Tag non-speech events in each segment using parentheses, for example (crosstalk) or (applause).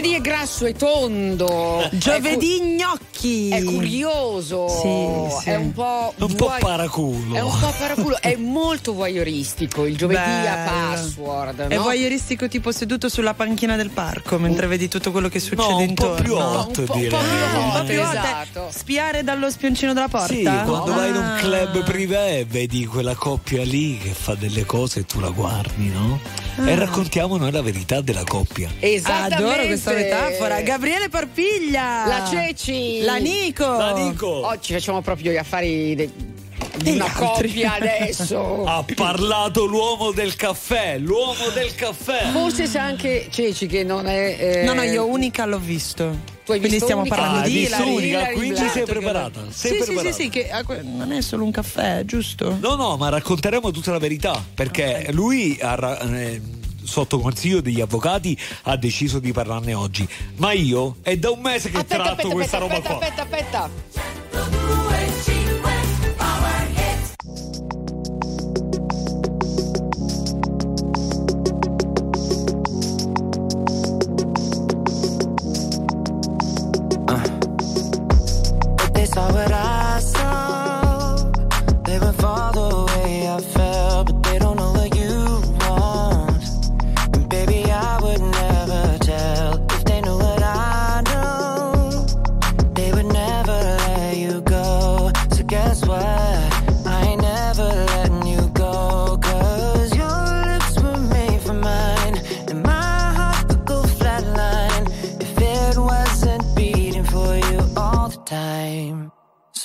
Giovedì è grasso e tondo. (laughs) Giovedì gnocchi. È curioso. Sì, sì. È un po'. Un po' vuoi- paraculo. È un po' paraculo. è (laughs) molto voyeuristico il giovedì a Bello. password. È no? voyeuristico tipo seduto sulla panchina del parco mentre vedi tutto quello che succede No, un po' intorno. più Un hot po', un po' più Un po' più hot, esatto. Spiare dallo spioncino della porta? Sì, quando vai in un Ah. club privé e vedi quella coppia lì che fa delle cose e tu la guardi, no? E raccontiamo noi la verità della coppia. Esattamente. Adoro questa metafora. Gabriele Parpiglia. La Ceci. La Nico. La Nico Oggi facciamo proprio gli affari de- di una altri. coppia (laughs) adesso. ha parlato l'uomo del caffè, l'uomo del caffè. Forse sa anche Ceci che non è. eh, No, no, io unica l'ho visto. Tu hai Quindi stiamo Unica? parlando Ah, di Hilary. Unica, Hilary quindi Black. sei preparata. Sei Sì, sì, preparata. sì, sì, che ah, non è solo un caffè, giusto? No, no, ma racconteremo tutta la verità perché lui ha eh, sotto consiglio degli avvocati ha deciso di parlarne oggi. Ma io è da un mese che Aspetta, tratto aspetta, questa aspetta, roba qua. aspetta, aspetta, aspetta.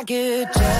I get jealous.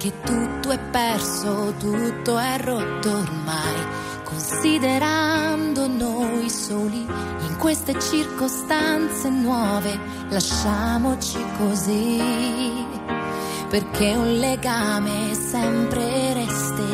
Che tutto è perso, tutto è rotto ormai. Considerando noi soli in queste circostanze nuove, lasciamoci così, perché un legame sempre resterà.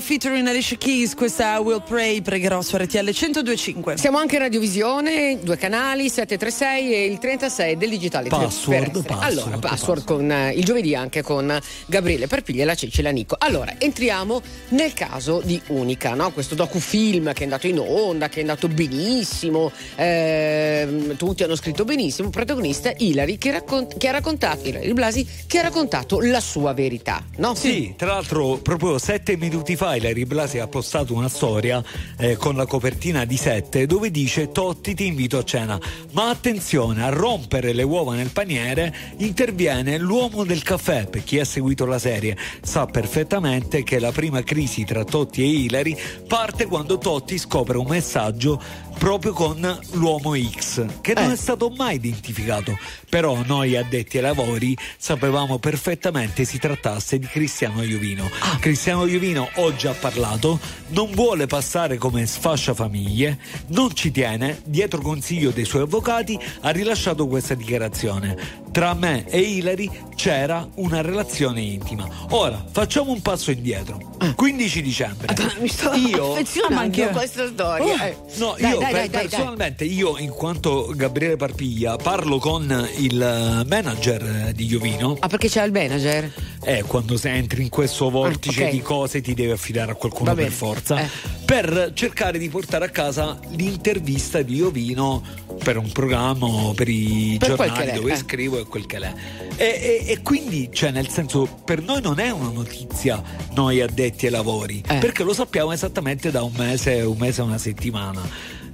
Featuring Alicia Keys, questa Will Pray, pregherò su RTL 1025. Siamo anche in radiovisione, due canali, 736 e il 36 del digitale. Password, password, allora, password, password. con eh, il giovedì anche con Gabriele Perpiglia e la Ceci e la Nico. Allora, entriamo nel caso di Unica, no? questo docufilm che è andato in onda, che è andato benissimo, ehm, tutti hanno scritto benissimo, protagonista Ilari che, raccon- che ha raccontato, Ilari Blasi, che ha raccontato la sua verità. No? Sì, tra l'altro proprio sette minuti fa Ilari Blasi ha postato una storia eh, con la copertina di sette dove dice Totti ti invito a cena. Ma attenzione, a rompere le uova nel paniere interviene l'uomo del caffè. Per chi ha seguito la serie sa perfettamente che la prima crisi tra Totti e Ilari parte quando Totti scopre un messaggio proprio con l'uomo X, che non Eh. è stato mai identificato. Però noi addetti ai lavori sapevamo perfettamente si trattasse di Cristiano Iovino. Cristiano Iovino oggi ha parlato, non vuole passare come sfascia famiglie, non ci tiene, dietro consiglio dei suoi avvocati ha rilasciato questa dichiarazione. Tra me e Hilary c'era una relazione intima. Ora facciamo un passo indietro. 15 dicembre. Mi sto io affezionando a questa storia. eh. No, Dai, io dai, dai, dai, dai. personalmente, io in quanto Gabriele Parpiglia parlo con il eh, manager eh, di Iovino Ah, perché c'è il manager? e quando se entri in questo vortice Ah, ok. di cose ti devi affidare a qualcuno per forza, Eh. per cercare di portare a casa l'intervista di Iovino per un programma per i Per giornali dove eh. scrivo e quel che l'è. E, e- e quindi, cioè, nel senso, per noi non è una notizia noi addetti ai lavori, Eh. perché lo sappiamo esattamente da un mese, un mese una settimana.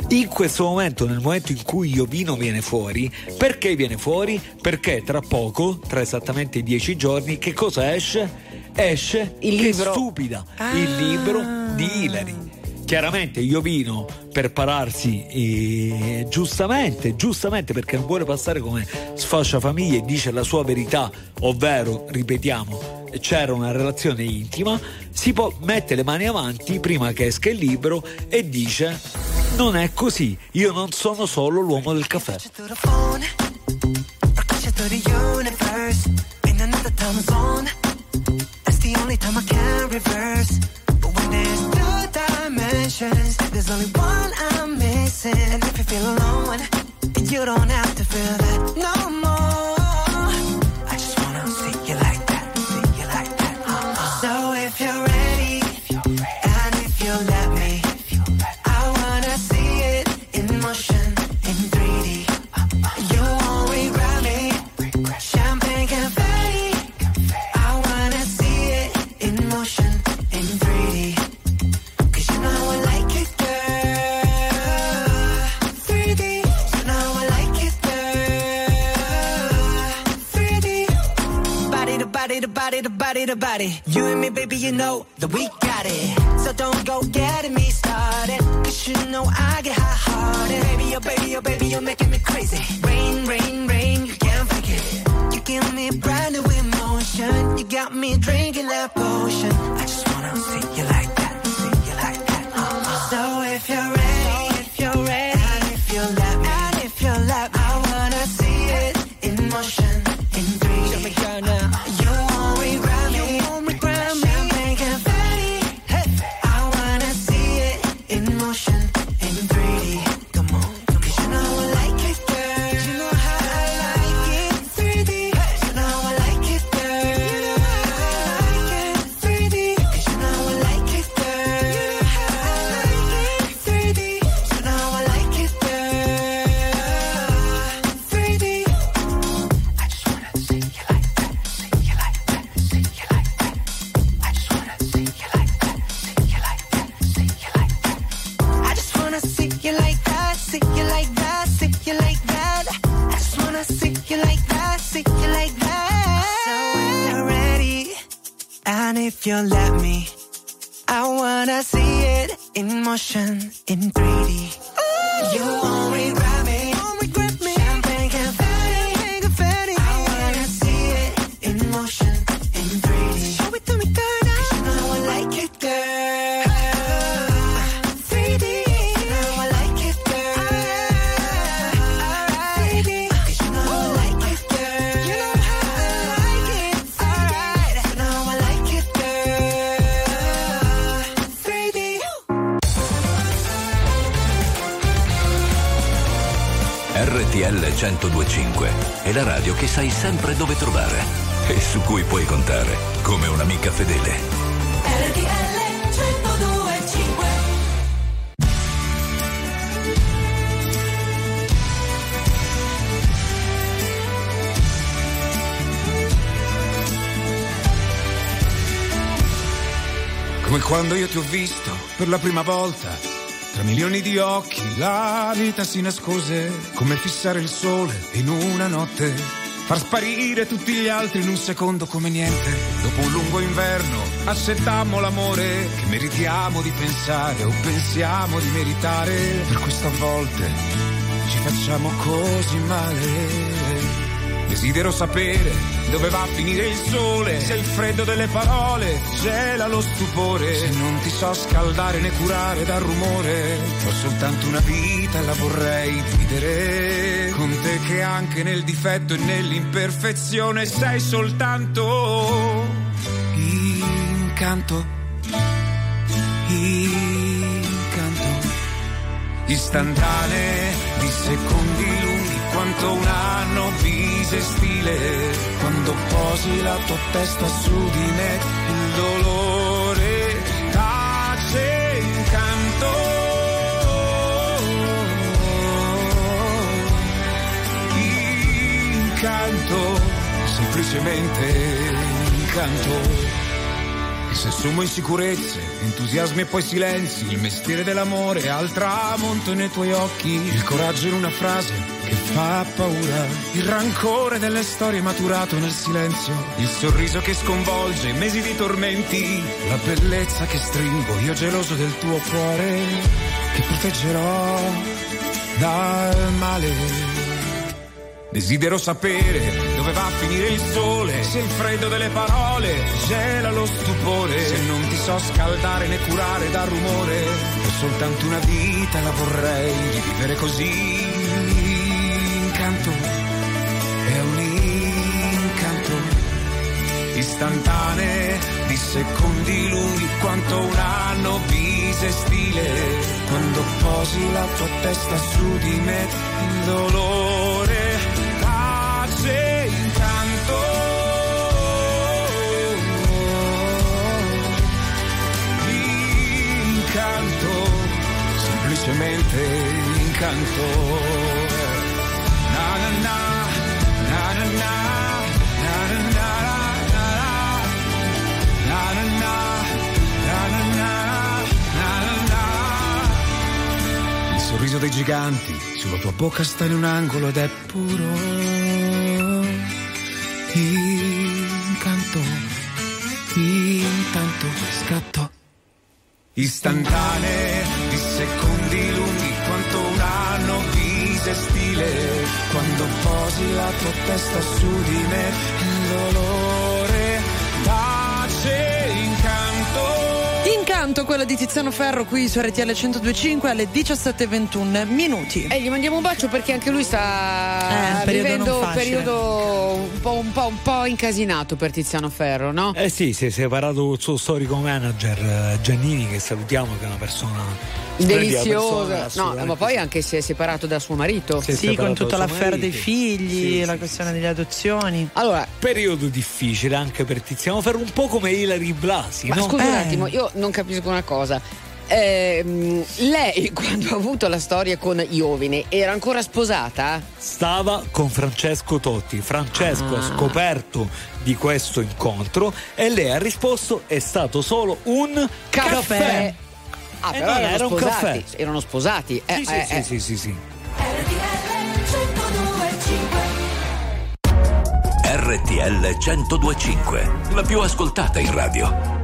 In questo momento, nel momento in cui Iovino viene fuori, perché viene fuori? Perché tra poco, tra esattamente dieci giorni, che cosa esce? Esce Il Che libro. stupida, Ah. il libro di Ilari. Chiaramente Iovino per pararsi eh, giustamente, giustamente perché non vuole passare come sfascia famiglia e dice la sua verità, ovvero, ripetiamo, c'era una relazione intima, si può mettere le mani avanti prima che esca il libro e dice non è così, io non sono solo l'uomo del caffè. you don't have to feel that no more. Body to body. You and me, baby, you know that we got it. So don't go getting me started. Cause you know I get hot hearted. Baby, oh baby, oh baby, you're making me crazy. Sempre dove trovare e su cui puoi contare come un'amica fedele. RTL 1025 Come quando io ti ho visto per la prima volta. Tra milioni di occhi la vita si nascose. Come fissare il sole in una notte. Far sparire tutti gli altri in un secondo come niente. Dopo un lungo inverno accettammo l'amore che meritiamo di pensare o pensiamo di meritare. Per questa volte ci facciamo così male. Desidero sapere dove va a finire il sole, se il freddo delle parole gela lo stupore, se non ti so scaldare né curare dal rumore, ho soltanto una vita e la vorrei dividere. Con te che anche nel difetto e nell'imperfezione sei soltanto incanto, incanto. Istantanee di secondi quanto un anno vise stile. Quando posi la tua testa su di me il dolore tace incanto incanto semplicemente incanto se sommo insicurezze, entusiasmi e poi silenzi, il mestiere dell'amore al tramonto nei tuoi occhi, il coraggio in una frase che fa paura, il rancore delle storie maturato nel silenzio, il sorriso che sconvolge mesi di tormenti, la bellezza che stringo, io geloso del tuo cuore, che proteggerò dal male. Desidero sapere dove va a finire il sole, se il freddo delle parole gela lo stupore, se non ti so scaldare né curare dal rumore, ho soltanto una vita la vorrei di vivere così. Incanto, è un incanto, istantanee di secondi lunghi quanto un anno bisestile, quando posi la tua testa su di me, il dolore pace incanto. Incanto, semplicemente incanto. Sorriso dei giganti. Sulla tua bocca sta in un angolo ed è puro. Incanto, intanto scatto. Istantanee di secondi lunghi quanto un anno bisestile quando posi la tua testa su di me il dolore pace incanto Incanto quella di Tiziano Ferro qui su RTL 1025 alle 17.21 minuti. E gli mandiamo un bacio perché anche lui sta Eh, vivendo un periodo un po', un, po', un po' incasinato per Tiziano Ferro, no? Eh sì, si è separato col suo storico manager eh, Giannini, che salutiamo, che è una persona Deliziosa. persona, No, ma poi sì. anche si è separato da suo marito. Si Sì, con tutta l'affare dei figli, Sì, la sì, questione delle adozioni. Allora, Periodo difficile anche per Tiziano Ferro, un po' come Ilari Blasi, ma no? scusa un Eh. attimo, io non capisco una cosa. Ehm, lei (laughs) quando ha avuto la storia con Iovine era ancora sposata? Stava con Francesco Totti. Francesco ha scoperto di questo incontro e lei ha risposto è stato solo un Caffè. Ah, Eh però no, erano era un sposati. caffè. Erano sposati. Eh, Sì, sì, eh, sì, eh. sì, sì, sì. RTL 1025, la più ascoltata in radio.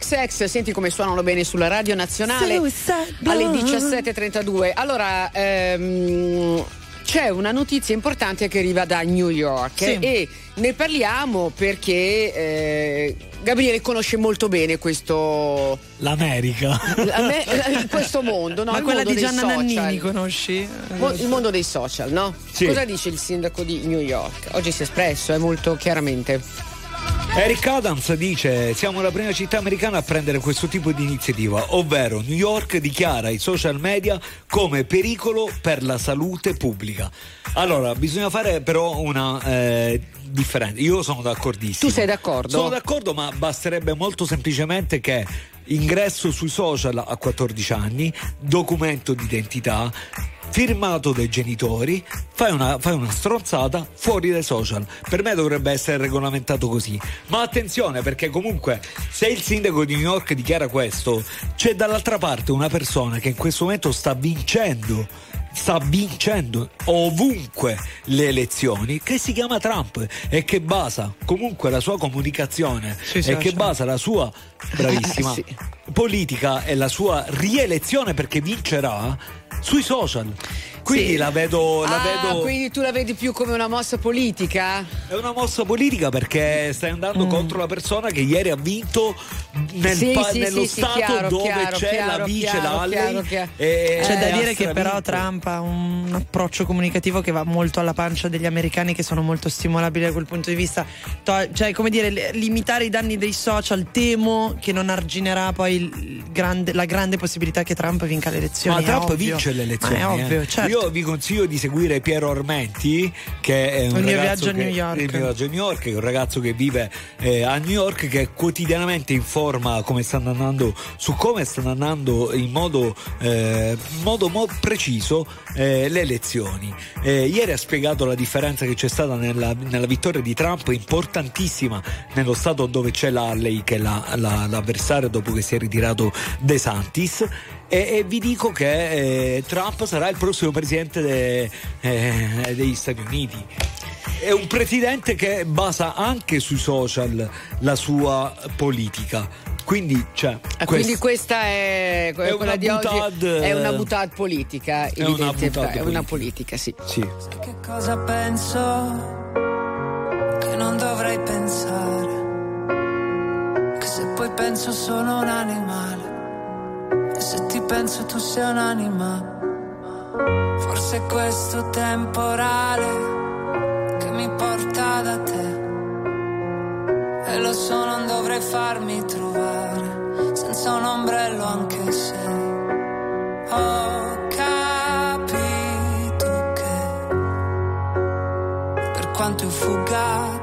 InXX, senti come suonano bene sulla radio nazionale alle blonde. 17.32. Allora, ehm, c'è una notizia importante che arriva da New York Sì. e ne parliamo perché eh, Gabriele conosce molto bene questo, L'America. me- (laughs) eh, questo mondo, no? Ma il quella di Gianna. Nannini conosci? Mo- il mondo dei social, no? Sì. Cosa dice il sindaco di New York? Oggi si è espresso, è molto chiaramente. Eric Adams dice siamo la prima città americana a prendere questo tipo di iniziativa, ovvero New York dichiara i social media come pericolo per la salute pubblica. Allora, bisogna fare però una eh, differenza. Io sono d'accordissimo. Tu sei d'accordo? Sono d'accordo, ma basterebbe molto semplicemente che ingresso sui social a 14 anni, documento d'identità, firmato dai genitori, fai una, fai una stronzata fuori dai social. Per me dovrebbe essere regolamentato così. Ma attenzione perché comunque se il sindaco di New York dichiara questo, c'è dall'altra parte una persona che in questo momento sta vincendo sta vincendo ovunque le elezioni che si chiama Trump e che basa comunque la sua comunicazione Sui e social. che basa la sua bravissima (laughs) Sì. politica e la sua rielezione perché vincerà sui social. Quindi Sì. la vedo, la Ah, vedo quindi tu la vedi più come una mossa politica? è una mossa politica perché stai andando contro la persona che ieri ha vinto nel Sì, pa- sì, nello sì, sì, stato chiaro, dove chiaro, c'è chiaro, la vice chiaro. e- C'è da e ha dire che però. Trump ha un approccio comunicativo che va molto alla pancia degli americani che sono molto stimolabili da quel punto di vista. To- cioè, come dire, li- limitare i danni dei social temo che non arginerà poi il grande- la grande possibilità che Trump vinca le elezioni. Ma Trump ovvio. vince le elezioni. Ma è ovvio, eh. certo. Io vi consiglio di seguire Piero Armenti, che è un Il mio ragazzo viaggio a che- New York. Il mio viaggio a New York, che è un ragazzo che vive eh, a New York, che quotidianamente informa come stanno andando, su come stanno andando in modo, eh, modo mo- preciso eh, le elezioni. Eh, ieri ha spiegato la differenza che c'è stata nella, nella vittoria di Trump, importantissima nello stato dove c'è l'Alley, che è la- la- l'avversario dopo che si è ritirato De Santis. E, e vi dico che eh, Trump sarà il prossimo presidente de- eh, degli Stati Uniti. È un presidente che basa anche sui social la sua politica. Quindi, cioè, Ah, quest- Quindi questa è, È quella una di oggi boutade- è una butad politica, È una boutade è una politica. politica, sì. Sì. Che cosa penso che non dovrei pensare? Che se poi penso sono un animale se ti penso tu sei un'anima. Forse è questo temporale che mi porta da te. E lo so, non dovrei farmi trovare senza un ombrello anche se ho capito che per quanto io fugga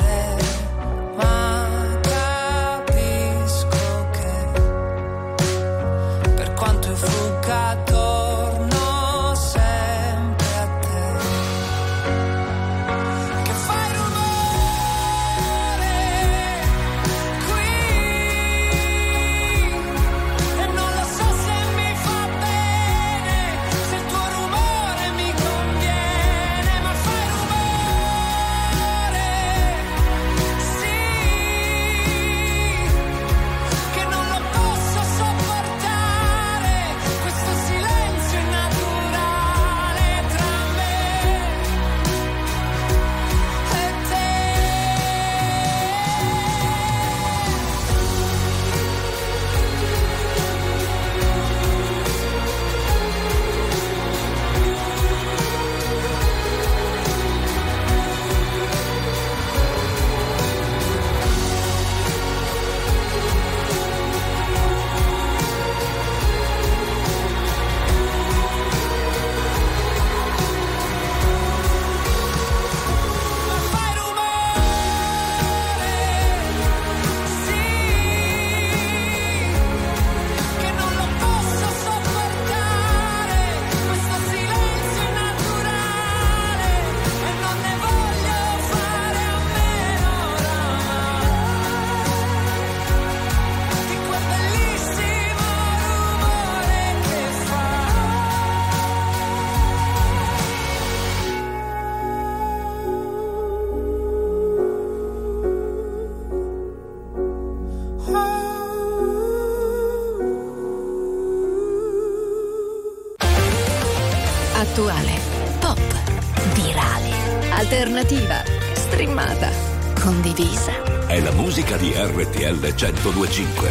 1025.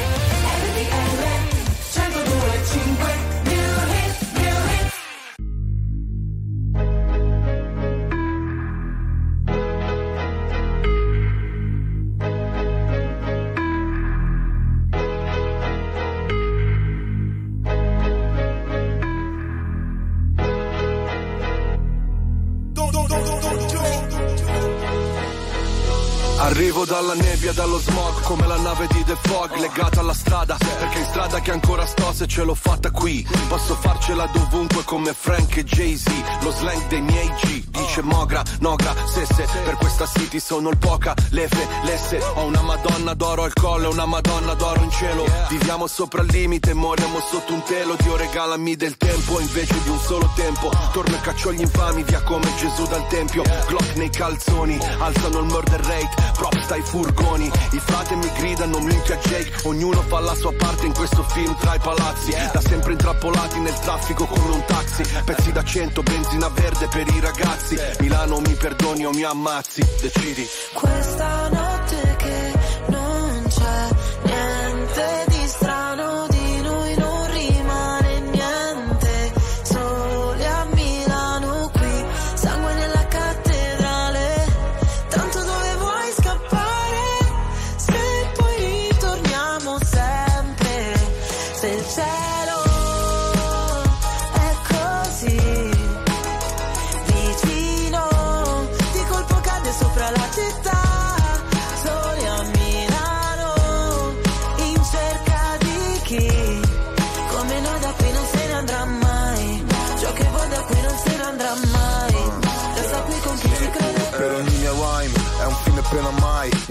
Sono il poca, lefe, lesse, ho una madonna d'oro al collo una madonna d'oro in cielo. Viviamo sopra il limite, moriamo sotto un telo, Dio regalami del tempo invece di un solo tempo. Torno e caccio gli infami via come Gesù dal tempio, Glock nei calzoni, alzano il murder rate, props dai furgoni, i frate mi gridano minchia Jake, ognuno fa la sua parte in questo film tra i palazzi, da sempre intrappolati nel traffico come un taxi, pezzi da cento, benzina verde per i ragazzi, Milano mi perdoni o mi ammazzi, decidi. Questa notte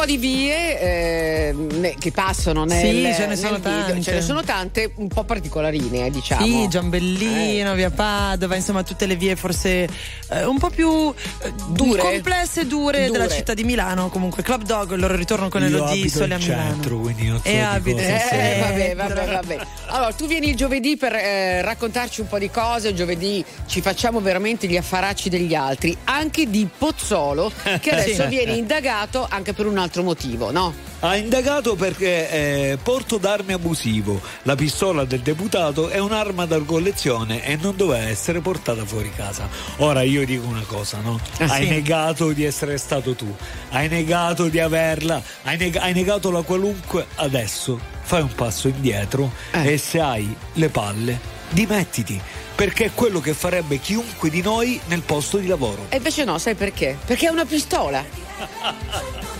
po' di vie eh, ne- che passano nel, Sì, ce ne sono video. tante. ce ne sono tante un po' particolarine, eh, diciamo. Sì, Giambellino, via Padova, insomma tutte le vie forse eh, un po' più eh, Dure. complesse e dure, Dure. della città di Milano. Comunque Club Dog, il loro ritorno con Elodie abito Sole a Milano. centro, quindi non so E stai- Eh, vabbè, vabbè, vabbè. Allora, tu vieni il giovedì per eh, raccontarci un po' di cose. Giovedì ci facciamo veramente gli affaracci degli altri, anche di Pozzolo, che (laughs) adesso Sì. viene indagato anche per un altro motivo, no? Ha indagato perché eh, porto d'arme abusivo. La pistola del deputato è un'arma da collezione e non doveva essere portata fuori casa. Ora io dico una cosa, no? Ah, hai sì? negato di essere stato tu, hai negato di averla, hai, neg- hai negato la qualunque. Adesso fai un passo indietro Eh. e se hai le palle, dimettiti. Perché è quello che farebbe chiunque di noi nel posto di lavoro. E invece no, sai perché? Perché è una pistola. (laughs)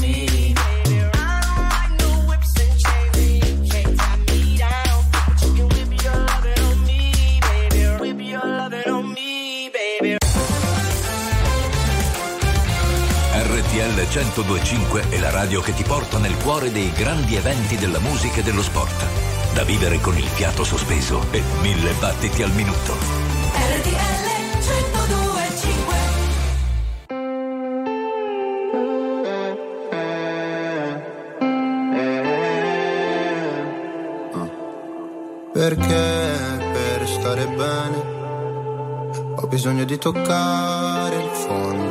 me. RTL 1025 è la radio che ti porta nel cuore dei grandi eventi della musica e dello sport. Da vivere con il fiato sospeso e mille battiti al minuto. RTL 1025 Perché per stare bene ho bisogno di toccare il fondo.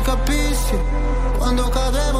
Mi capissi quando cadevo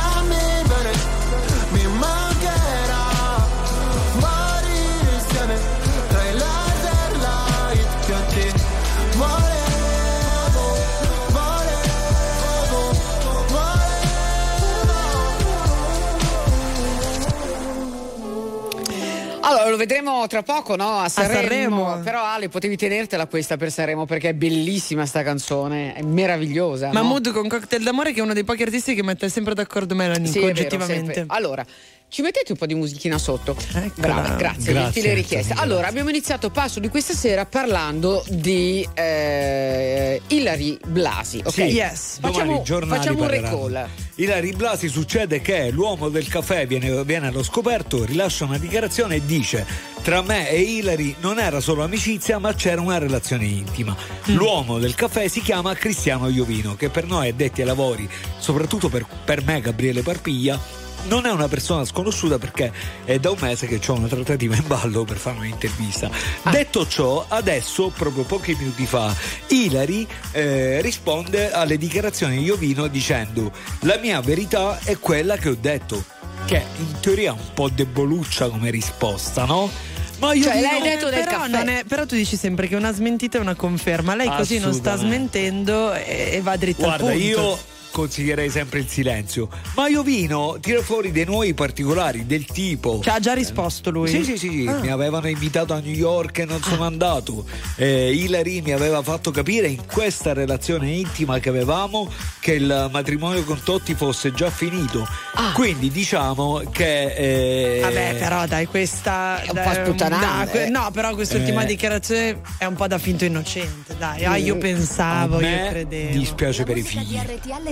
vedremo tra poco, no? A Sanremo. Sanremo. Però Ale, potevi tenertela questa per Sanremo perché è bellissima sta canzone, è meravigliosa. no? Mahmood con Cocktail d'amore che è uno dei pochi artisti che mette sempre d'accordo me e la Nico, Sì, vero, oggettivamente. sempre. Allora, ci mettete un po' di musichina sotto. Brava, grazie, Grazie, gentile richiesta. Allora, abbiamo iniziato il passo di questa sera parlando di eh, Ilari Blasi. Ok, Sì, yes. Facciamo, facciamo un recall. Ilari Blasi succede che l'uomo del caffè viene, viene allo scoperto, rilascia una dichiarazione e dice tra me e Ilari non era solo amicizia ma c'era una relazione intima. Mm. L'uomo del caffè si chiama Cristiano Iovino che per noi addetti ai lavori, soprattutto per, per me Gabriele Parpiglia, non è una persona sconosciuta perché è da un mese che ho una trattativa in ballo per fare un'intervista. Ah. Detto ciò, adesso, proprio pochi minuti fa, Ilari eh, risponde alle dichiarazioni di Iovino dicendo la mia verità è quella che ho detto, che in teoria è un po' deboluccia come risposta, no? Ma io Cioè, dico- l'hai detto del però, caffè. è- però tu dici sempre che una smentita è una conferma. Lei così non sta smentendo e, e va dritta Guarda, al punto. io consiglierei sempre il silenzio. Ma Iovino tira fuori dei nuovi particolari del tipo. Ci ha già risposto lui. Sì, sì, sì, sì. Ah. mi avevano invitato a New York e non sono andato. Eh, Hilary mi aveva fatto capire in questa relazione intima che avevamo che il matrimonio con Totti fosse già finito. Quindi diciamo che. eh, Vabbè, però dai, questa. È un dai, po' que- no, però quest'ultima Eh. dichiarazione è un po' da finto innocente. Dai, ah, io a pensavo, me io credevo. dispiace per i figli.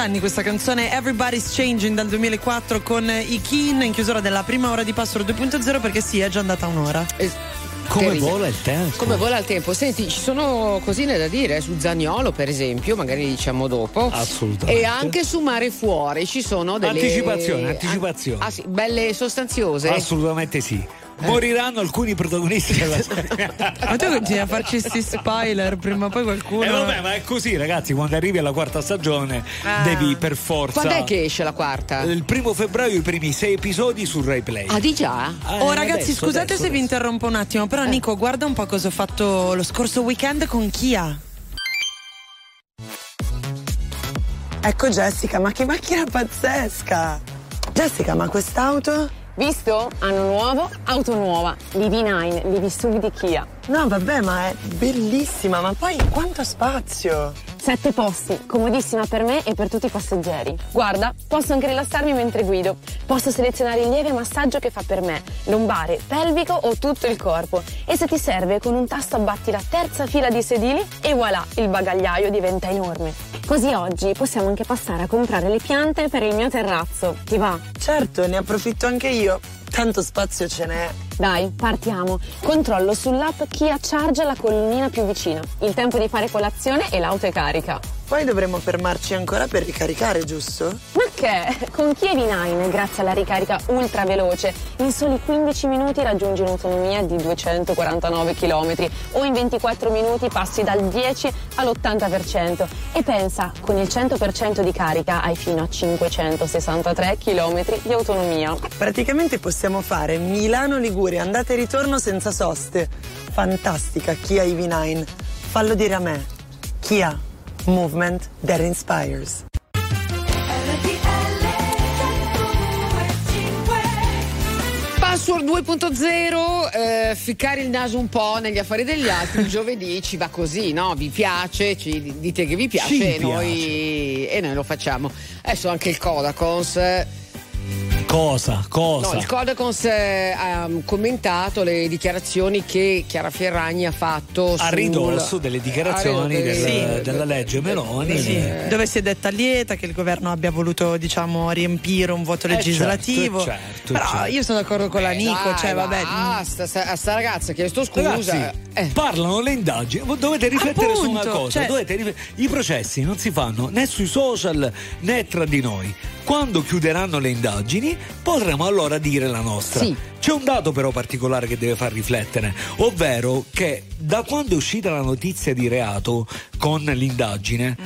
Anni questa canzone Everybody's Changing dal 2004 con i Keen in chiusura della prima ora di Password 2.0 perché sì, è già andata un'ora. Come Terribile. vola il tempo. Come vola il tempo? Senti, ci sono cosine da dire su Zagnolo, per esempio, magari diciamo dopo. Assolutamente. E anche su Mare Fuori ci sono delle. Anticipazione, anticipazione. Ah, sì, belle sostanziose. Assolutamente sì. Moriranno alcuni protagonisti della (laughs) serie. Ma tu continui a farci sti spoiler, prima o poi qualcuno. E Eh, vabbè, ma è così, ragazzi. Quando arrivi alla quarta stagione, Ah. devi per forza. Quando è che esce la quarta? Il primo febbraio i primi sei episodi su Rai Play. Ah, di già? Eh, Oh ragazzi, adesso, scusate adesso, se vi adesso. interrompo un attimo, però Nico, guarda un po' cosa ho fatto lo scorso weekend con Kia. Ecco Jessica, ma che macchina pazzesca! Jessica, ma quest'auto? Visto? Anno nuovo, auto nuova, l'EV9, l'EV SUV di Kia. No, vabbè, ma è bellissima, ma poi quanto spazio! Sette posti, comodissima per me e per tutti i passeggeri. Guarda, posso anche rilassarmi mentre guido. Posso selezionare il lieve massaggio che fa per me, lombare, pelvico o tutto il corpo. E se ti serve, con un tasto abbatti la terza fila di sedili e voilà, il bagagliaio diventa enorme. Così oggi possiamo anche passare a comprare le piante per il mio terrazzo. Ti va? Certo, ne approfitto anche io. Tanto spazio ce n'è. Dai, partiamo. Controllo sull'app Kia Charge la colonnina più vicina. Il tempo di fare colazione e l'auto è carica. Poi dovremo fermarci ancora per ricaricare, giusto? Ma che? Con Kia EV9, grazie alla ricarica ultra veloce, in soli 15 minuti raggiungi un'autonomia di 249 km o in 24 minuti passi dal 10 all'80%. E pensa, con il 100% di carica hai fino a 563 km di autonomia. Praticamente possiamo fare Milano-Liguria, andata e ritorno senza soste. Fantastica Kia EV9. Fallo dire a me. Kia, movement that inspires. Password 2.0, eh, ficcare il naso un po' negli affari degli altri, il giovedì ci va così, no? Vi piace, ci dite che vi piace, Ci e, noi, e noi lo facciamo. Adesso anche il Codacons. Cosa? Cosa? No, il Codacons eh, ha commentato le dichiarazioni che Chiara Ferragni ha fatto a sul- ridosso delle dichiarazioni ridosso del- delle- della legge Meloni. Sì, Eh, dove si è detta lieta che il governo abbia voluto, diciamo, riempire un vuoto Eh, legislativo. certo, certo, Però certo. io sono d'accordo con la Eh, Nico, dai, cioè vabbè. Basta, sta, a sta ragazza chiesto scusa. Ragazzi, eh. parlano le indagini, dovete riflettere su una Appunto, cosa, cioè- dovete rif- i processi non si fanno né sui social né tra di noi. Quando chiuderanno le indagini potremo allora dire la nostra. Sì. C'è un dato però particolare che deve far riflettere, ovvero che da quando è uscita la notizia di reato con l'indagine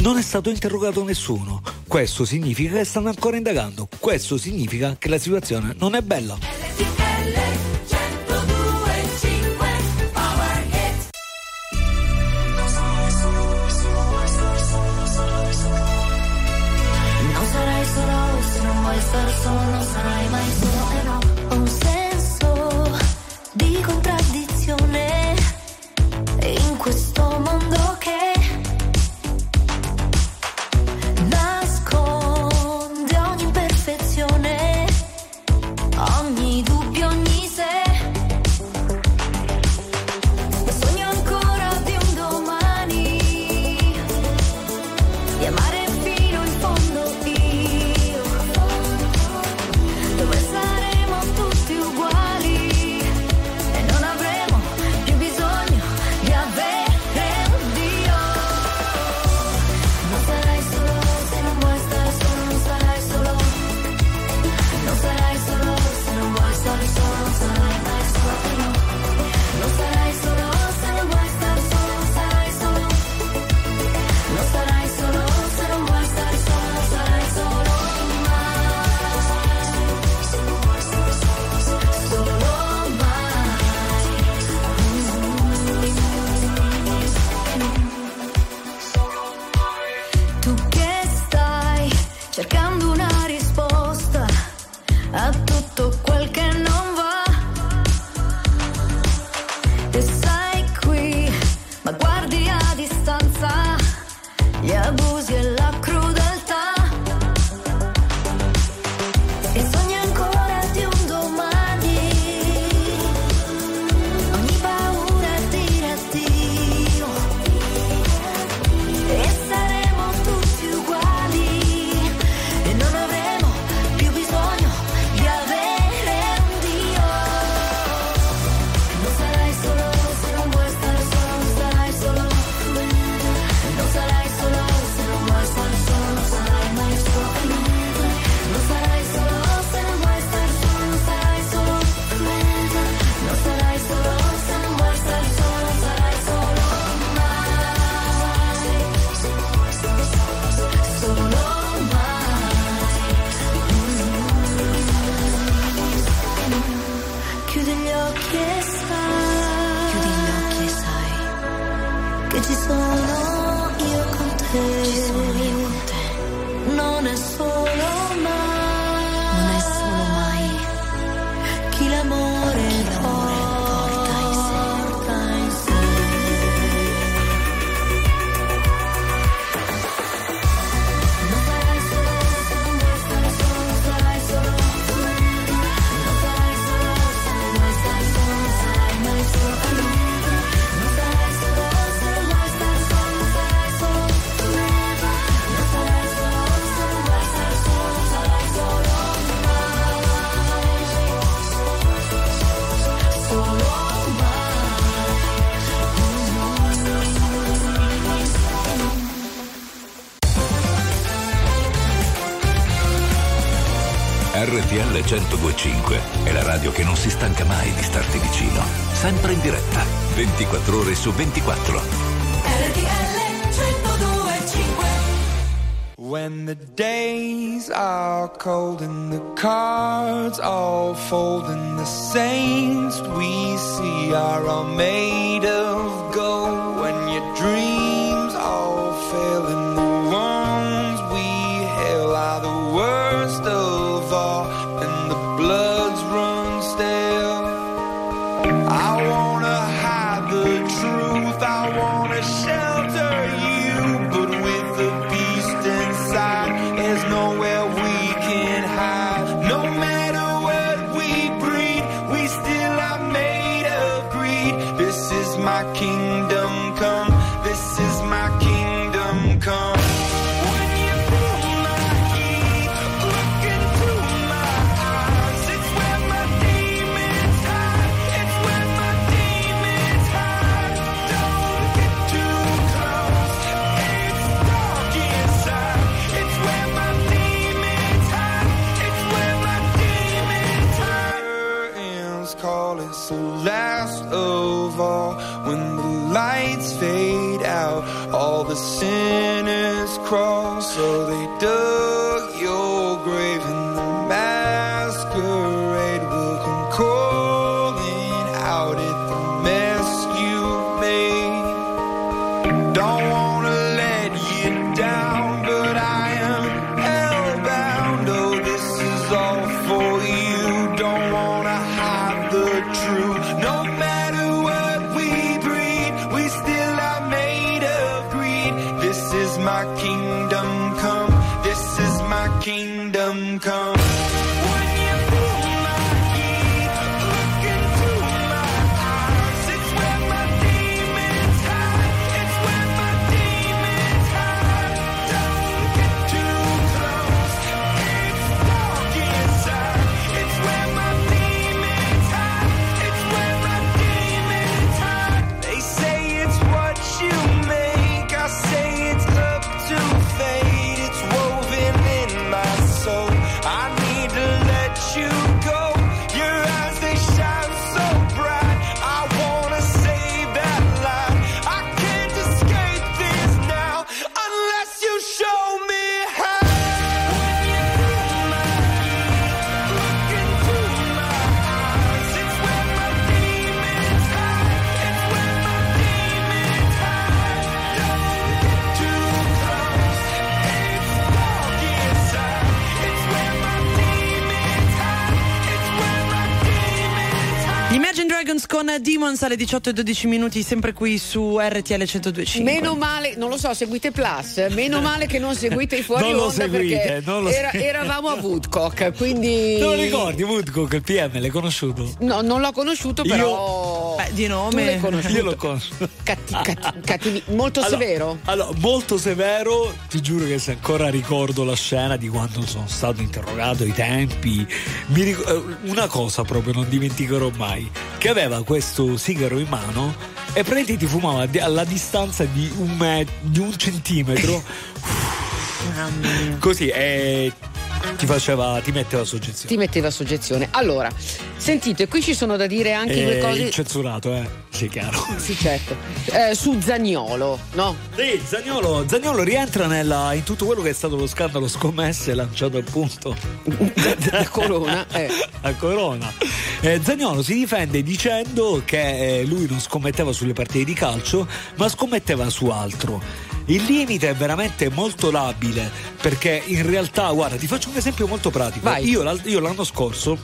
non è stato interrogato nessuno. Questo significa che stanno ancora indagando. Questo significa che la situazione non è bella. 1025 è la radio che non si stanca mai di starti vicino. Sempre in diretta, 24 ore su 24. RTL 1025 When the days are cold and the cards all fold and the saints we see are all made Demons alle 18 e 12 minuti, sempre qui su RTL 1025. Meno male, non lo so, seguite Plus, meno male che non seguite i fuori Non lo onda seguite, perché non lo era- eravamo a Woodcock, (laughs) quindi Te lo ricordi Woodcock, il PM, l'hai conosciuto? No, non l'ho conosciuto, però Beh, di nome. Io lo conosco. Catti- catti- cattivi- molto Allora, severo. Allora, molto severo, ti giuro che se ancora ricordo la scena di quando sono stato interrogato, i tempi, mi ric- eh, una cosa proprio non dimenticherò mai, che aveva questo sigaro in mano e praticamente ti fumava alla distanza di un, me- di un centimetro, (laughs) così, e ti faceva, ti metteva a soggezione. Ti metteva a soggezione. Allora, sentite, qui ci sono da dire anche due Eh, cose. incensurato, eh? Sì, chiaro. (laughs) Sì, certo. Eh, su Zagnolo, no? Sì, Zagnolo, Zagnolo rientra nella- in tutto quello che è stato lo scandalo scommesse lanciato appunto (laughs) da Corona. eh. a Corona. Eh, Zagnolo si difende dicendo che eh, lui non scommetteva sulle partite di calcio, ma scommetteva su altro. Il limite è veramente molto labile perché in realtà, guarda, ti faccio un esempio molto pratico. Io, io l'anno scorso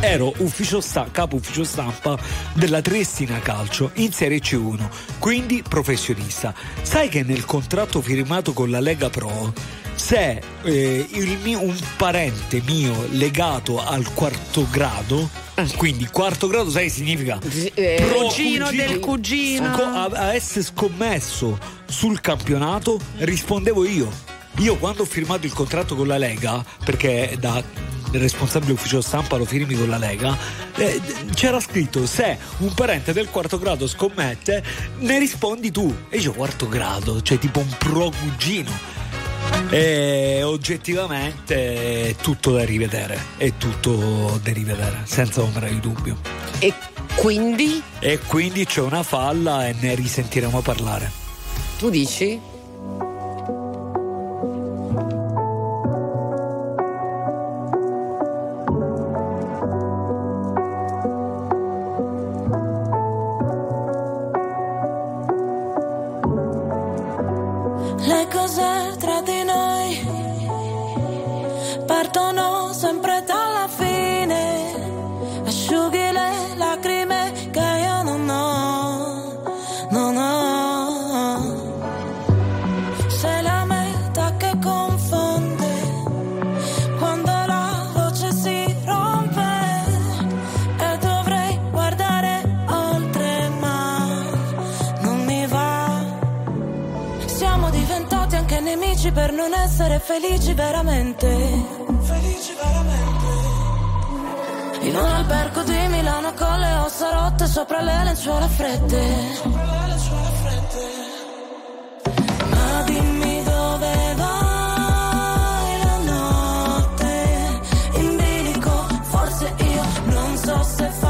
ero ufficio sta- capo ufficio stampa della Triestina Calcio in Serie C1, quindi professionista. Sai che nel contratto firmato con la Lega Pro, se eh, mio- un parente mio legato al quarto grado, quindi quarto grado sai significa eh, pro cugino del cugino. co- a, a essere scommesso sul campionato rispondevo io. Io quando ho firmato il contratto con la Lega, perché da responsabile ufficio stampa lo firmi con la Lega, eh, c'era scritto se un parente del quarto grado scommette, ne rispondi tu. E io quarto grado, cioè tipo un pro cugino. E oggettivamente è tutto da rivedere, è tutto da rivedere, senza ombra di dubbio. E quindi? E quindi c'è una falla e ne risentiremo parlare. Tu dici? Le cose tra di noi partono sempre dalla fine. Nemici per non essere felici veramente. Felici veramente. In un albergo di Milano con le ossa rotte sopra le lenzuola fredde. Ma dimmi dove vai la notte in bilico. Forse io non so se farsi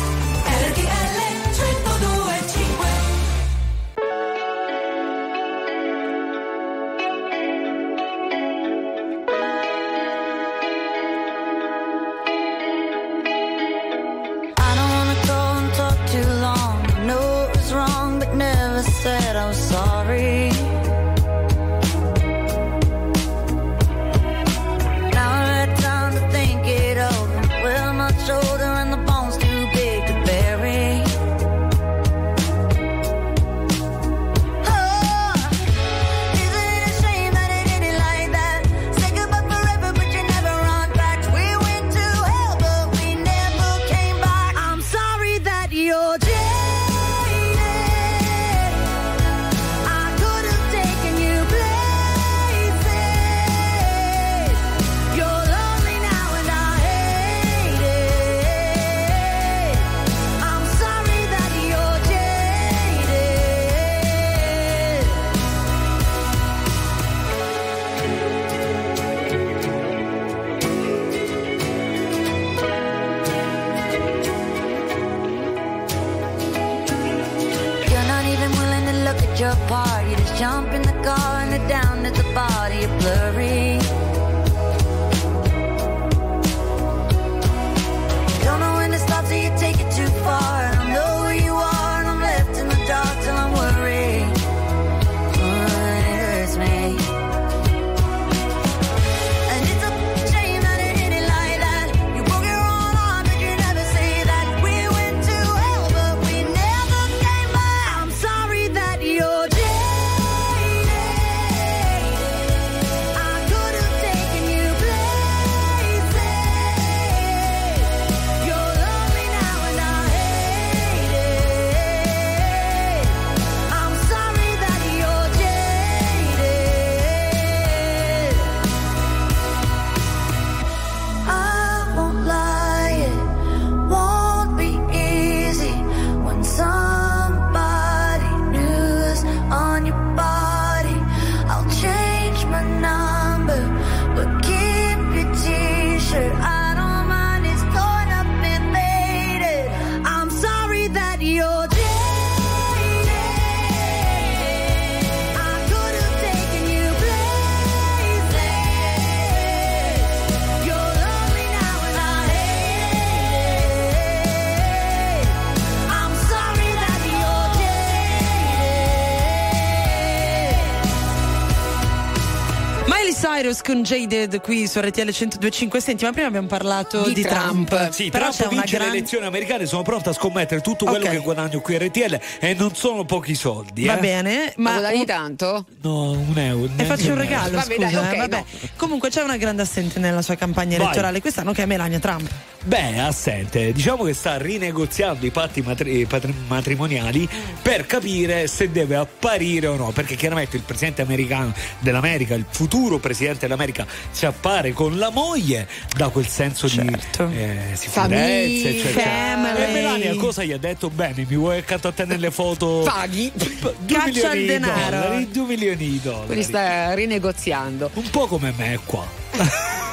Con Jaded qui su RTL 1025. Senti, ma prima abbiamo parlato di, Di Trump. Sì, Però Trump vince gran- le elezioni americane, sono pronto a scommettere tutto quello Ok. che guadagno qui a RTL e non sono pochi soldi. Va eh. bene, Ma guadagni tanto? No, un euro. E faccio un regalo, Vabbè, scusa. dai, ok, eh, vabbè. no. Comunque c'è una grande assente nella sua campagna Vai. elettorale quest'anno che è Melania Trump. Beh, assente, diciamo che sta rinegoziando i patti matri- patri- matrimoniali per capire se deve apparire o no, perché chiaramente il presidente americano dell'America, il futuro presidente dell'America, si appare con la moglie, da quel senso Certo. di eh, sicurezza, eccetera. E Melania cosa gli ha detto? Bene, mi vuoi accanto a te nelle foto? Paghi. Due Caccia il denaro. dollari, due milioni di dollari. Quindi sta rinegoziando. Un po' come me qua.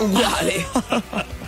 Uguale. (laughs)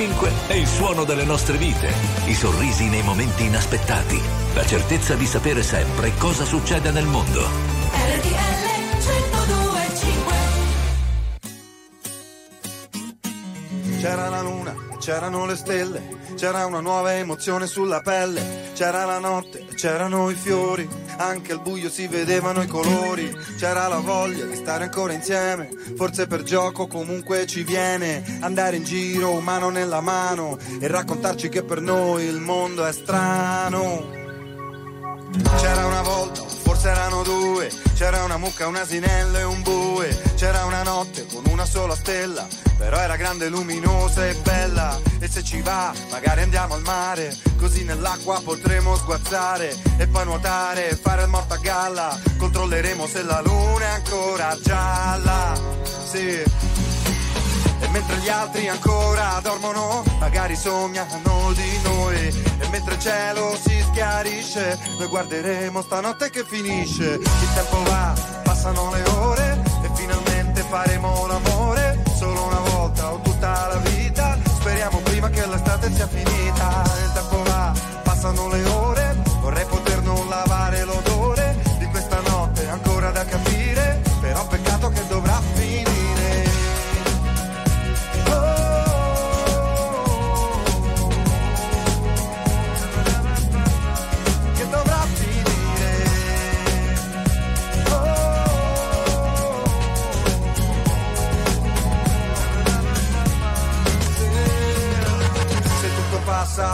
1025 è il suono delle nostre vite, i sorrisi nei momenti inaspettati, la certezza di sapere sempre cosa succede nel mondo. RTL 1025 C'era la luna, c'erano le stelle, c'era una nuova emozione sulla pelle, c'era la notte, c'erano i fiori, anche al buio si vedevano i colori, c'era la voglia di stare ancora insieme, forse per gioco comunque ci viene, andare in giro mano nella mano e raccontarci che per noi il mondo è strano. C'era una volta, forse erano due, c'era una mucca, un asinello e un bue, c'era una notte con una sola stella, però era grande, luminosa e bella, e se ci va magari andiamo al mare, così nell'acqua potremo sguazzare e poi nuotare e fare il morto a galla, controlleremo se la luna è ancora gialla, sì. E mentre gli altri ancora dormono, magari sognano di noi. E mentre il cielo si schiarisce, noi guarderemo stanotte che finisce. Il tempo va, passano le ore faremo l'amore. Solo una volta o tutta la vita. Speriamo prima che l'estate sia finita. Il tempo va, passano le ore. Vorrei poter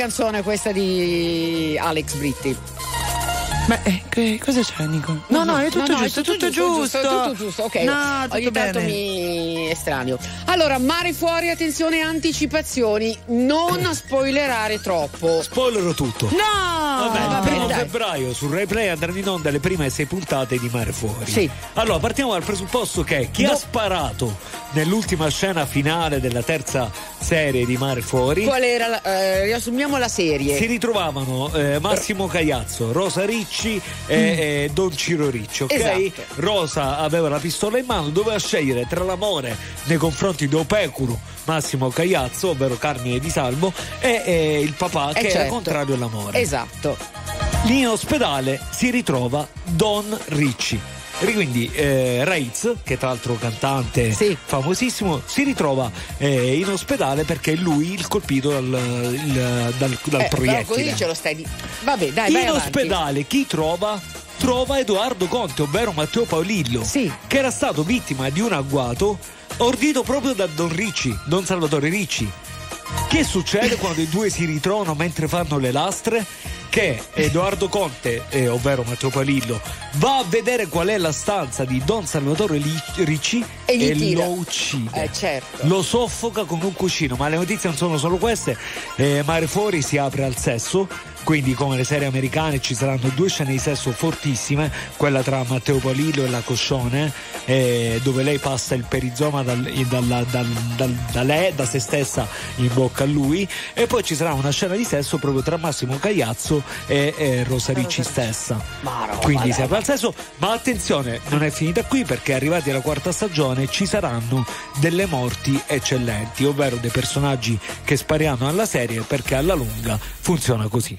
canzone questa di Alex Britti. Beh, eh, che- cosa c'è, Nico? No, no, è tutto giusto, è tutto giusto. tutto giusto, ok. No, tutto Ogni tanto bene. mi estraneo. Allora, mare fuori, attenzione, anticipazioni. Non spoilerare troppo. Spoilerò tutto. No! Vabbè, il vabbè, primo dai. febbraio su Rai Play andranno in onda le prime sei puntate di Mare Fuori. Sì. Allora, partiamo dal presupposto che chi ha sparato nell'ultima scena finale della terza serie di Mare Fuori Qual era? la- eh, riassumiamo la serie. si ritrovavano eh, Massimo Cagliazzo, Rosa Ricci e, e Don Ciro Ricci, ok? Mm. Esatto. Rosa aveva la pistola in mano, doveva scegliere tra l'amore nei confronti di Opecuro, Massimo Cagliazzo, ovvero Carmine Di Salvo, e, il papà Eh, che era certo. contrario all'amore. Esatto. Lì in ospedale si ritrova Don Ricci. Quindi eh, Raiz, che tra l'altro cantante famosissimo, si ritrova eh, in ospedale perché è lui il colpito dal, il- dal, dal Eh, proiettile. così ce lo stai di. Vabbè, dai, in ospedale chi trova? trova Edoardo Conte, ovvero Matteo Paolillo, che era stato vittima di un agguato ordito proprio da Don Ricci, Don Salvatore Ricci. Che succede quando i due si ritrovano mentre fanno le lastre? Che Edoardo Conte, eh, ovvero Matteo Palillo, va a vedere qual è la stanza di Don Salvatore Ricci E gli tira. lo uccide. Eh, certo. Lo soffoca con un cuscino, ma le notizie non sono solo queste. Eh, Mare Fuori si apre al sesso, quindi come le serie americane ci saranno due scene di sesso fortissime, quella tra Matteo Palillo e la Coscione, eh, dove lei passa il perizoma dal- dal- dal- da lei, da se stessa in bocca a lui, e poi ci sarà una scena di sesso proprio tra Massimo Cagliazzo e, e Rosa Ricci stessa. Quindi si apre al sesso, ma attenzione, non è finita qui perché arrivati alla quarta stagione ci saranno delle morti eccellenti, ovvero dei personaggi che spariranno alla serie perché alla lunga funziona così.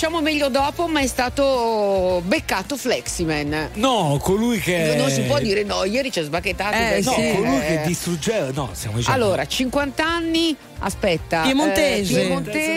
Diciamo meglio dopo, ma è stato beccato Fleximan. No, colui che. Non si può dire no, ieri ci ha sbacchettato. Eh, no, perché- colui che eh, distruggeva. No, stiamo dicendo. Allora, 50 anni, aspetta. Piemontese. eh, piemontese.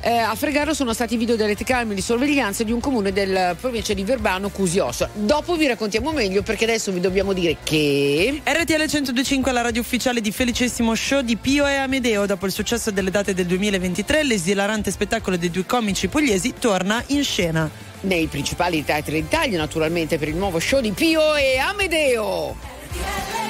Eh, a fregare sono stati i video delle telecamere di sorveglianza di un comune del provincia di Verbano, Cusioso. Dopo vi raccontiamo meglio perché adesso vi dobbiamo dire che. RTL 1025 la radio ufficiale di Felicissimo Show di Pio e Amedeo. Dopo il successo delle date del 2023, l'esilarante spettacolo dei due comici pugliesi torna in scena. Nei principali teatri d'Italia, naturalmente, per il nuovo show di Pio e Amedeo. RTL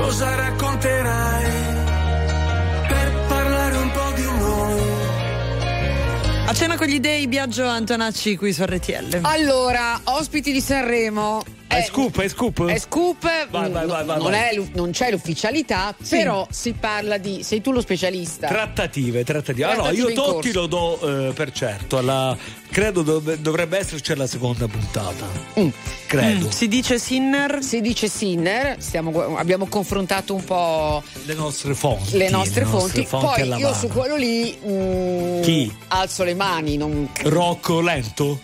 cosa racconterai? per parlare un po' di noi. A cena con gli dei Biagio Antonacci qui su RTL. Allora, ospiti di Sanremo. È scoop, è scoop. È scoop, Vai, vai, vai, vai, non, è non c'è l'ufficialità, Sì. però si parla di. Sei tu lo specialista. Trattative, trattative. Allora, Trattative io in Totti corso. lo do eh, per certo. alla- credo dov- dovrebbe esserci alla seconda puntata. Credo. Mm, Si dice Sinner? Si dice Sinner, stiamo abbiamo confrontato un po' Le nostre fonti. le nostre fonti. fonti alla Poi io su quello lì mm, Chi? alzo le mani, non. Rocco Lento?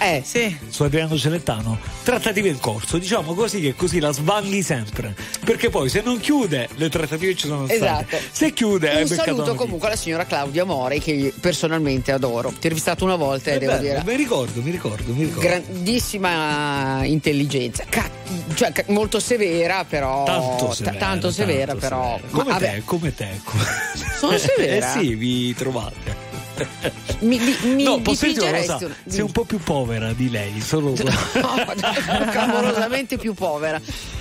Eh. Sì. Su Adriano Celentano. Trattative in corso, diciamo così che così la svanghi sempre. Perché poi se non chiude, le trattative ci sono state. Esatto. Se chiude, Un saluto comunque alla signora Claudia Mori che io personalmente adoro. Ti ho intervistato una volta e È devo bello, dire Mi ricordo, mi ricordo, mi ricordo. grandissima intelligenza, Ca- cioè, molto severa però Tanto ta- severa, tanto severa tanto però severa. Come Ma, te, vabbè, come te. Sono (laughs) severa? Eh sì, vi trovate. Mi, mi, mi no, una dipingeresti un- Sei un po' più povera di lei, solo (laughs) No, dai, clamorosamente più povera.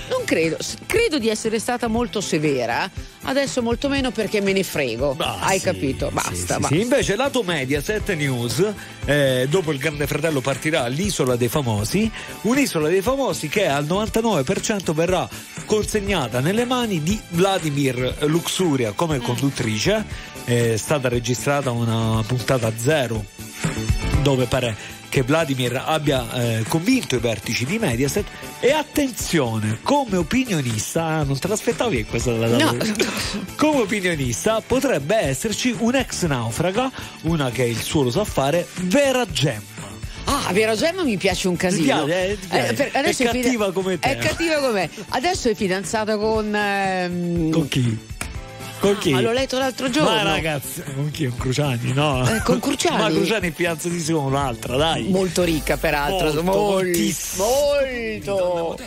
Non credo, credo di essere stata molto severa, adesso molto meno perché me ne frego. Hai capito? Basta, Sì, basta. sì. Invece lato media 7 News, eh, dopo il Grande Fratello partirà l'isola dei famosi, un'isola dei famosi che al 99% verrà consegnata nelle mani di Vladimir Luxuria come conduttrice. È stata registrata una puntata zero dove pare che Vladimir abbia eh, convinto i vertici di Mediaset e attenzione, come opinionista, ah, non te l'aspettavi questa della No. (laughs) come opinionista potrebbe esserci un'ex naufraga, una che il suo lo sa fare, Vera Gemma. Ah, Vera Gemma mi piace un casino. Piace, eh? Piace? per- È fida- cattiva come te. È cattiva come me. Adesso è fidanzata con. ehm, Con chi? Con chi? Ma l'ho letto l'altro giorno. Ma ragazzi, con chi? Con Cruciani, no? Eh, con Cruciani. (laughs) Ma Cruciani è fidanzatissimo con un'altra, dai. Molto ricca, peraltro. Molto, Molto. moltissimo. molto.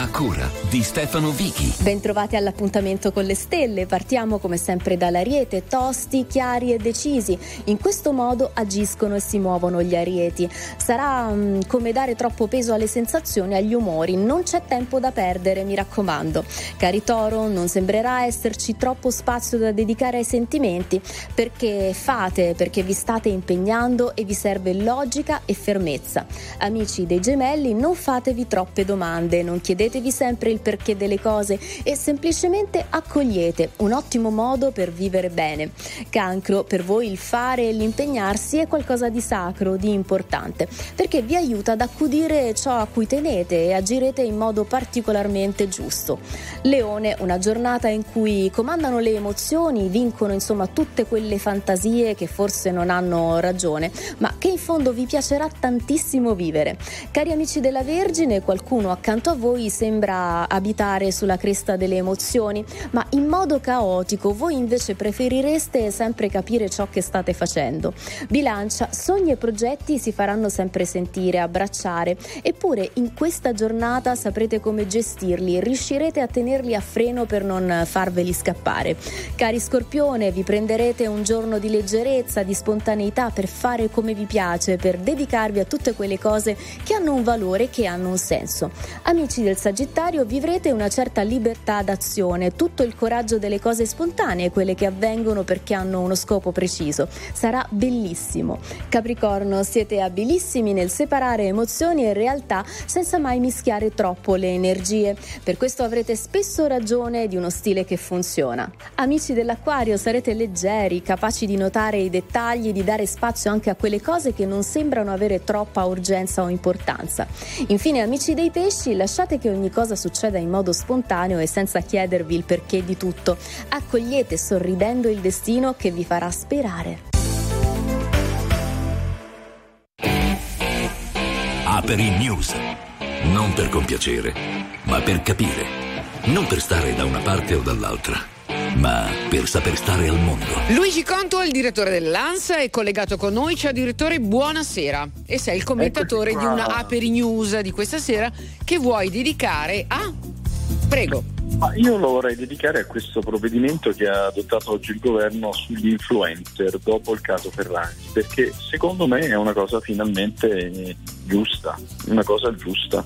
A cura di Stefano Vichi. Bentrovati all'appuntamento con le stelle. Partiamo come sempre dall'ariete, tosti, chiari e decisi. In questo modo agiscono e si muovono gli arieti. Sarà mm, come dare troppo peso alle sensazioni e agli umori. Non c'è tempo da perdere, mi raccomando. Cari toro, non sembrerà esserci troppo spazio da dedicare ai sentimenti perché fate, perché vi state impegnando e vi serve logica e fermezza. Amici dei gemelli, non fatevi troppe domande, non chiedetevi sempre il perché delle cose e semplicemente accogliete, un ottimo modo per vivere bene. Cancro, per voi il fare e l'impegnarsi è qualcosa di sacro, di importante, perché vi aiuta ad accudire ciò a cui tenete e agirete in modo particolarmente giusto. Leone, una giornata in cui comandano le emozioni, vincono insomma tutte quelle fantasie che forse non hanno ragione, ma che in fondo vi piacerà tantissimo vivere. Cari amici della Vergine, qualcuno accanto a voi sembra abitare sulla cresta delle emozioni, ma in modo caotico voi invece preferireste sempre capire ciò che state facendo. Bilancia, sogni e progetti si faranno sempre sentire, abbracciare, eppure in questa giornata saprete come gestirli, riuscirete a tenerli a freno per non farveli scappare. Cari Scorpione, vi prenderete un giorno di leggerezza, di spontaneità per fare come vi piace, per dedicarvi a tutte quelle cose che hanno un valore che hanno un senso. Amici del Sagittario, vivrete una certa libertà d'azione, tutto il coraggio delle cose spontanee, quelle che avvengono perché hanno uno scopo preciso. Sarà bellissimo. Capricorno, siete abilissimi nel separare emozioni e realtà senza mai mischiare troppo le energie. Per questo avrete spesso ragione di uno stile che funziona. Amici dell'Acquario, sarete leggeri, capaci di notare i dettagli, di dare spazio anche a quelle cose che non sembrano avere troppa urgenza o importanza. Infine, amici dei pesci, lasciate che ogni cosa succeda in modo spontaneo e senza chiedervi il perché di tutto. Accogliete sorridendo il destino che vi farà sperare. Aperi News. Non per compiacere, ma per capire. Non per stare da una parte o dall'altra, ma per saper stare al mondo. Luigi Conto è il direttore dell'ANSA, è collegato con noi. Ciao direttore, buonasera. E sei il commentatore di una Aperi News di questa sera che vuoi dedicare a... Prego. Ma io lo vorrei dedicare a questo provvedimento che ha adottato oggi il governo sugli influencer dopo il caso Ferragni, perché secondo me è una cosa finalmente giusta, una cosa giusta.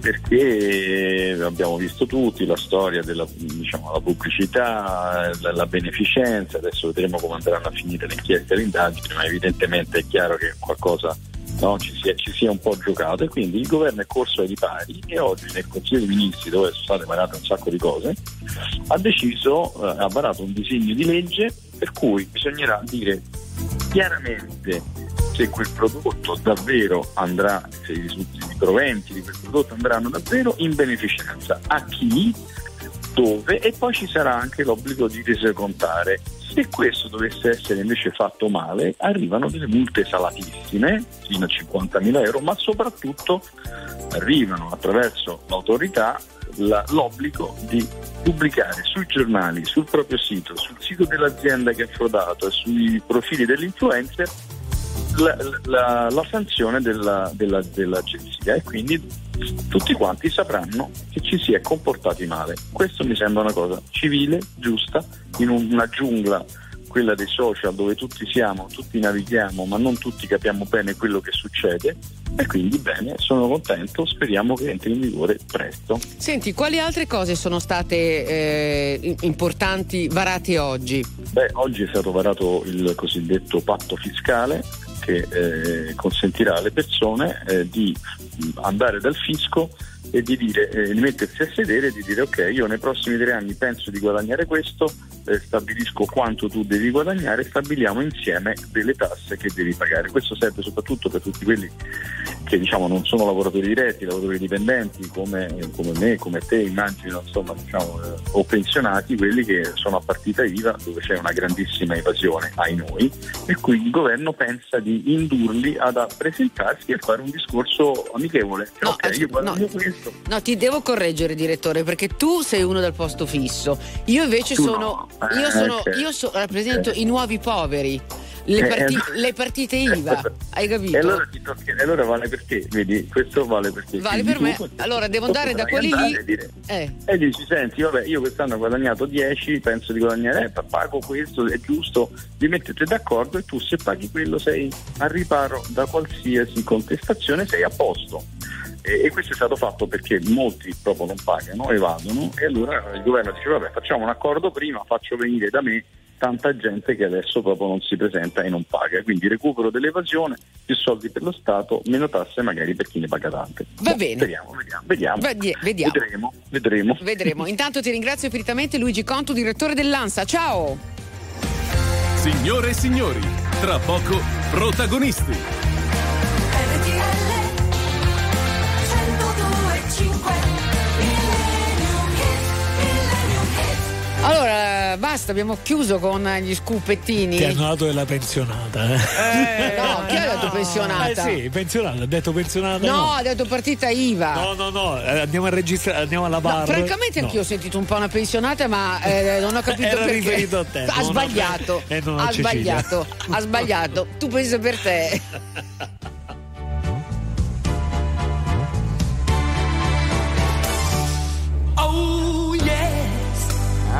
Perché abbiamo visto tutti la storia della diciamo, pubblicità, la, la beneficenza, adesso vedremo come andranno a finire le inchieste e le indagini, ma evidentemente è chiaro che qualcosa no, ci, sia, ci sia un po' giocato. E quindi il governo è corso ai ripari e oggi nel Consiglio dei Ministri dove sono state varate un sacco di cose ha deciso, eh, ha varato un disegno di legge per cui bisognerà dire chiaramente se quel prodotto davvero andrà, se i proventi di quel prodotto andranno davvero in beneficenza a chi, dove e poi ci sarà anche l'obbligo di resocontare. Se questo dovesse essere invece fatto male, arrivano delle multe salatissime, fino a 50.000 euro, ma soprattutto arrivano attraverso l'autorità la- l'obbligo di pubblicare sui giornali, sul proprio sito, sul sito dell'azienda che ha frodato e sui profili dell'influencer la, la- la sanzione della- della- dell'agenzia e quindi tutti quanti sapranno che ci si è comportati male. Questo mi sembra una cosa civile, giusta, in un- una giungla, quella dei social dove tutti siamo, tutti navighiamo, ma non tutti capiamo bene quello che succede. E quindi bene, sono contento, speriamo che entri in vigore presto. Senti, quali altre cose sono state eh, importanti varate oggi? Beh, oggi è stato varato il cosiddetto patto fiscale che eh, consentirà alle persone eh, di mh, andare dal fisco e di, dire, eh, di mettersi a sedere e di dire ok, io nei prossimi tre anni penso di guadagnare questo, eh, stabilisco quanto tu devi guadagnare e stabiliamo insieme delle tasse che devi pagare. Questo serve soprattutto per tutti quelli che diciamo non sono lavoratori diretti, lavoratori dipendenti come, come me, come te, immagino, insomma, diciamo, eh, o pensionati, quelli che sono a partita IVA dove c'è una grandissima evasione ai noi e qui il governo pensa di indurli ad presentarsi e fare un discorso amichevole. Cioè, ok, io guadagno questo. No, ti devo correggere, direttore, perché tu sei uno del posto fisso. Io invece sono. no. Io, Eh, sono ok. io so- rappresento Ok. i nuovi poveri. Le, Eh, parti- eh. le partite IVA, hai capito? E allora, e allora vale per te, vedi, questo vale per te. Vale per me. Allora devo andare da quelli lì. e dire- Eh. E dici, senti, vabbè, io quest'anno ho guadagnato 10, penso di guadagnare, eh, pago questo, è giusto, vi mettete d'accordo e tu se paghi quello sei a riparo da qualsiasi contestazione, sei a posto. E, e questo è stato fatto perché molti proprio non pagano, evadono e allora il governo dice vabbè facciamo un accordo prima, faccio venire da me tanta gente che adesso proprio non si presenta e non paga, quindi recupero dell'evasione, più soldi per lo Stato, meno tasse magari per chi ne paga tante. Va Boh, bene. Vediamo, vediamo, vediamo. Vedi- vediamo. Vedremo, vedremo. Vedremo. (laughs) Intanto ti ringrazio infinitamente Luigi Conto, direttore dell'ANSA. Ciao! Signore e signori, tra poco protagonisti. Allora, basta, abbiamo chiuso con gli scupettini. Ti hanno dato della pensionata, eh? Eh, no, (laughs) chi ha detto pensionata? Eh sì, pensionata, ha detto pensionata. No, No, ha detto partita IVA. no, no, no, eh, andiamo a registrare, andiamo alla No, barra. francamente No. anch'io ho sentito un po' una pensionata, ma eh, non ho (laughs) capito Era perché. riferito a te, Ha sbagliato. e non a ha Cecilia. sbagliato. Ha sbagliato. Tu pensi per te. (laughs)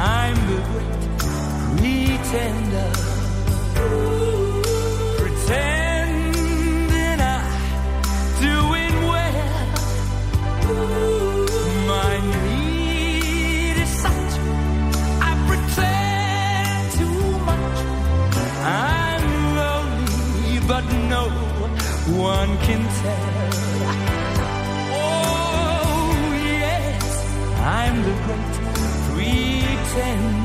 I'm the great pretender. Pretending I'm doing well. My need is such. I pretend too much. I'm lonely, but no one can tell. pretend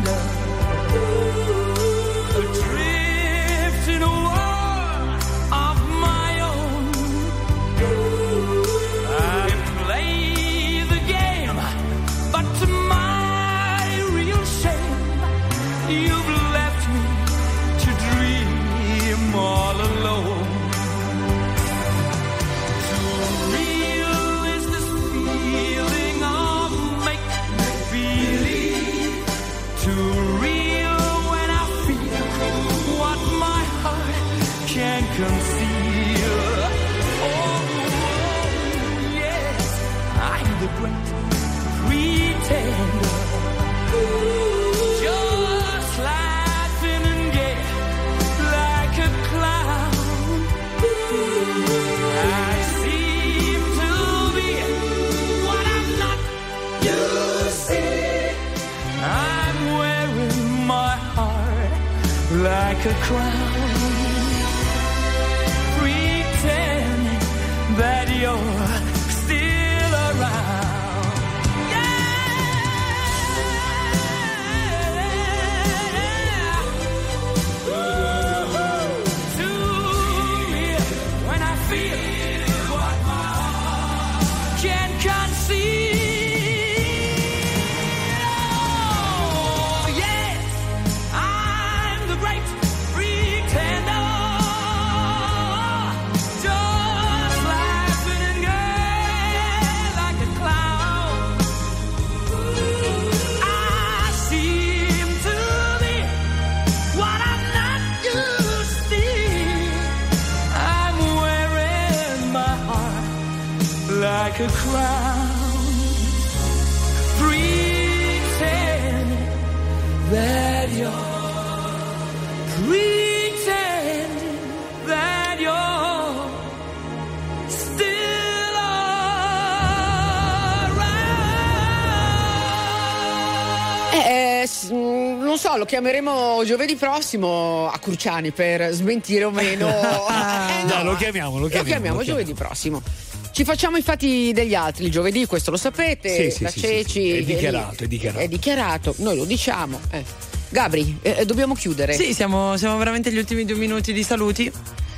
like a crown, like a crown, pretending that you're pretending that you're still Eh, eh, s- mm, non so, lo chiameremo giovedì prossimo a Cruciani per smentire o meno. (laughs) Eh, No, lo chiamiamo, lo Lo chiamiamo. chiamiamo lo giovedì prossimo. Ci facciamo i fatti degli altri il giovedì, questo lo sapete. Sì, sì, la sì, Ceci. sì. È dichiarato, è dichiarato. È dichiarato, noi lo diciamo. eh. Gabri, eh, dobbiamo chiudere. Sì, siamo, siamo veramente agli ultimi due minuti di saluti.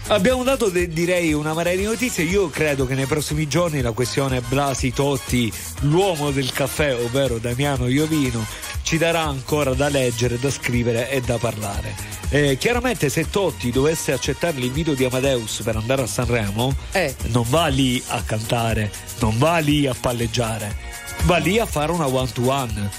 Abbiamo dato de- direi una marea di notizie. Io credo che nei prossimi giorni la questione Blasi Totti, l'uomo del caffè, ovvero Damiano Iovino, ci darà ancora da leggere, da scrivere e da parlare. Eh, chiaramente, se Totti dovesse accettare l'invito di Amadeus per andare a Sanremo, Eh. non va lì a cantare, non va lì a palleggiare, va lì a fare una one to one.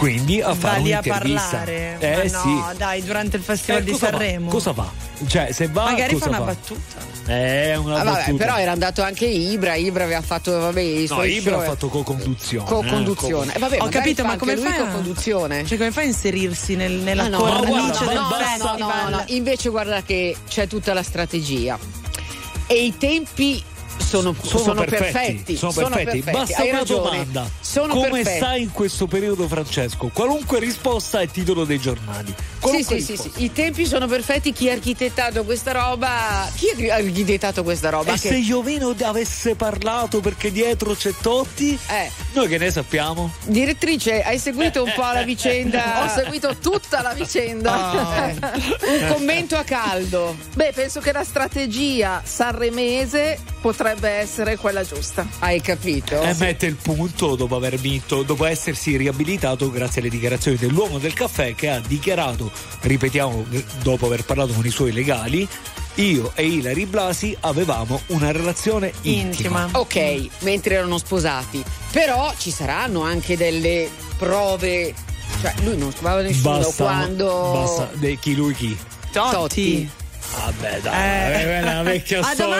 Quindi a Va fare lì a un'intervista. parlare. Eh Ma sì. no, dai, durante il Festival Eh, di cosa fa? Sanremo. Cosa fa? Cioè, se va Magari cosa fa una fa? battuta. Eh, una Ah, vabbè, battuta. però era andato anche Ibra, Ibra aveva fatto vabbè, i No, suoi Ibra show. ha fatto co-conduzione. Co-conduzione. eh, Eh, vabbè, Ho capito, fa ma come lui fai? a- co-conduzione? Cioè, come fai a inserirsi nel- nella Ah, no, cornice del no, no, festival? no, no, no. Invece guarda che c'è tutta la strategia. E i tempi sono, Sono, sono perfetti, perfetti. sono perfetti. Basta Hai una ragione. domanda. Sono Come stai in questo periodo, Francesco? Qualunque risposta è titolo dei giornali. Sì, sì, sì, sì, i tempi sono perfetti. Chi ha architettato questa roba? Chi ha architettato questa roba? E Che- se Iovino avesse parlato perché dietro c'è Totti? Eh. Noi che ne sappiamo? Direttrice, hai seguito un po' la (laughs) vicenda? Ho seguito tutta la vicenda. Eh, un commento a caldo. Beh, penso che la strategia sanremese potrebbe essere quella giusta. Hai capito? E mette il punto dopo aver vinto, dopo essersi riabilitato grazie alle dichiarazioni dell'uomo del caffè che ha dichiarato, ripetiamo, dopo aver parlato con i suoi legali, io e Ilari Blasi avevamo una relazione intima. Ok, mentre erano sposati. Però ci saranno anche delle prove. Cioè, lui non scopava nessuno Basta, quando. basta, de- chi lui chi? Totti. Vabbè, dai, Eh. è una vecchia (laughs) storia.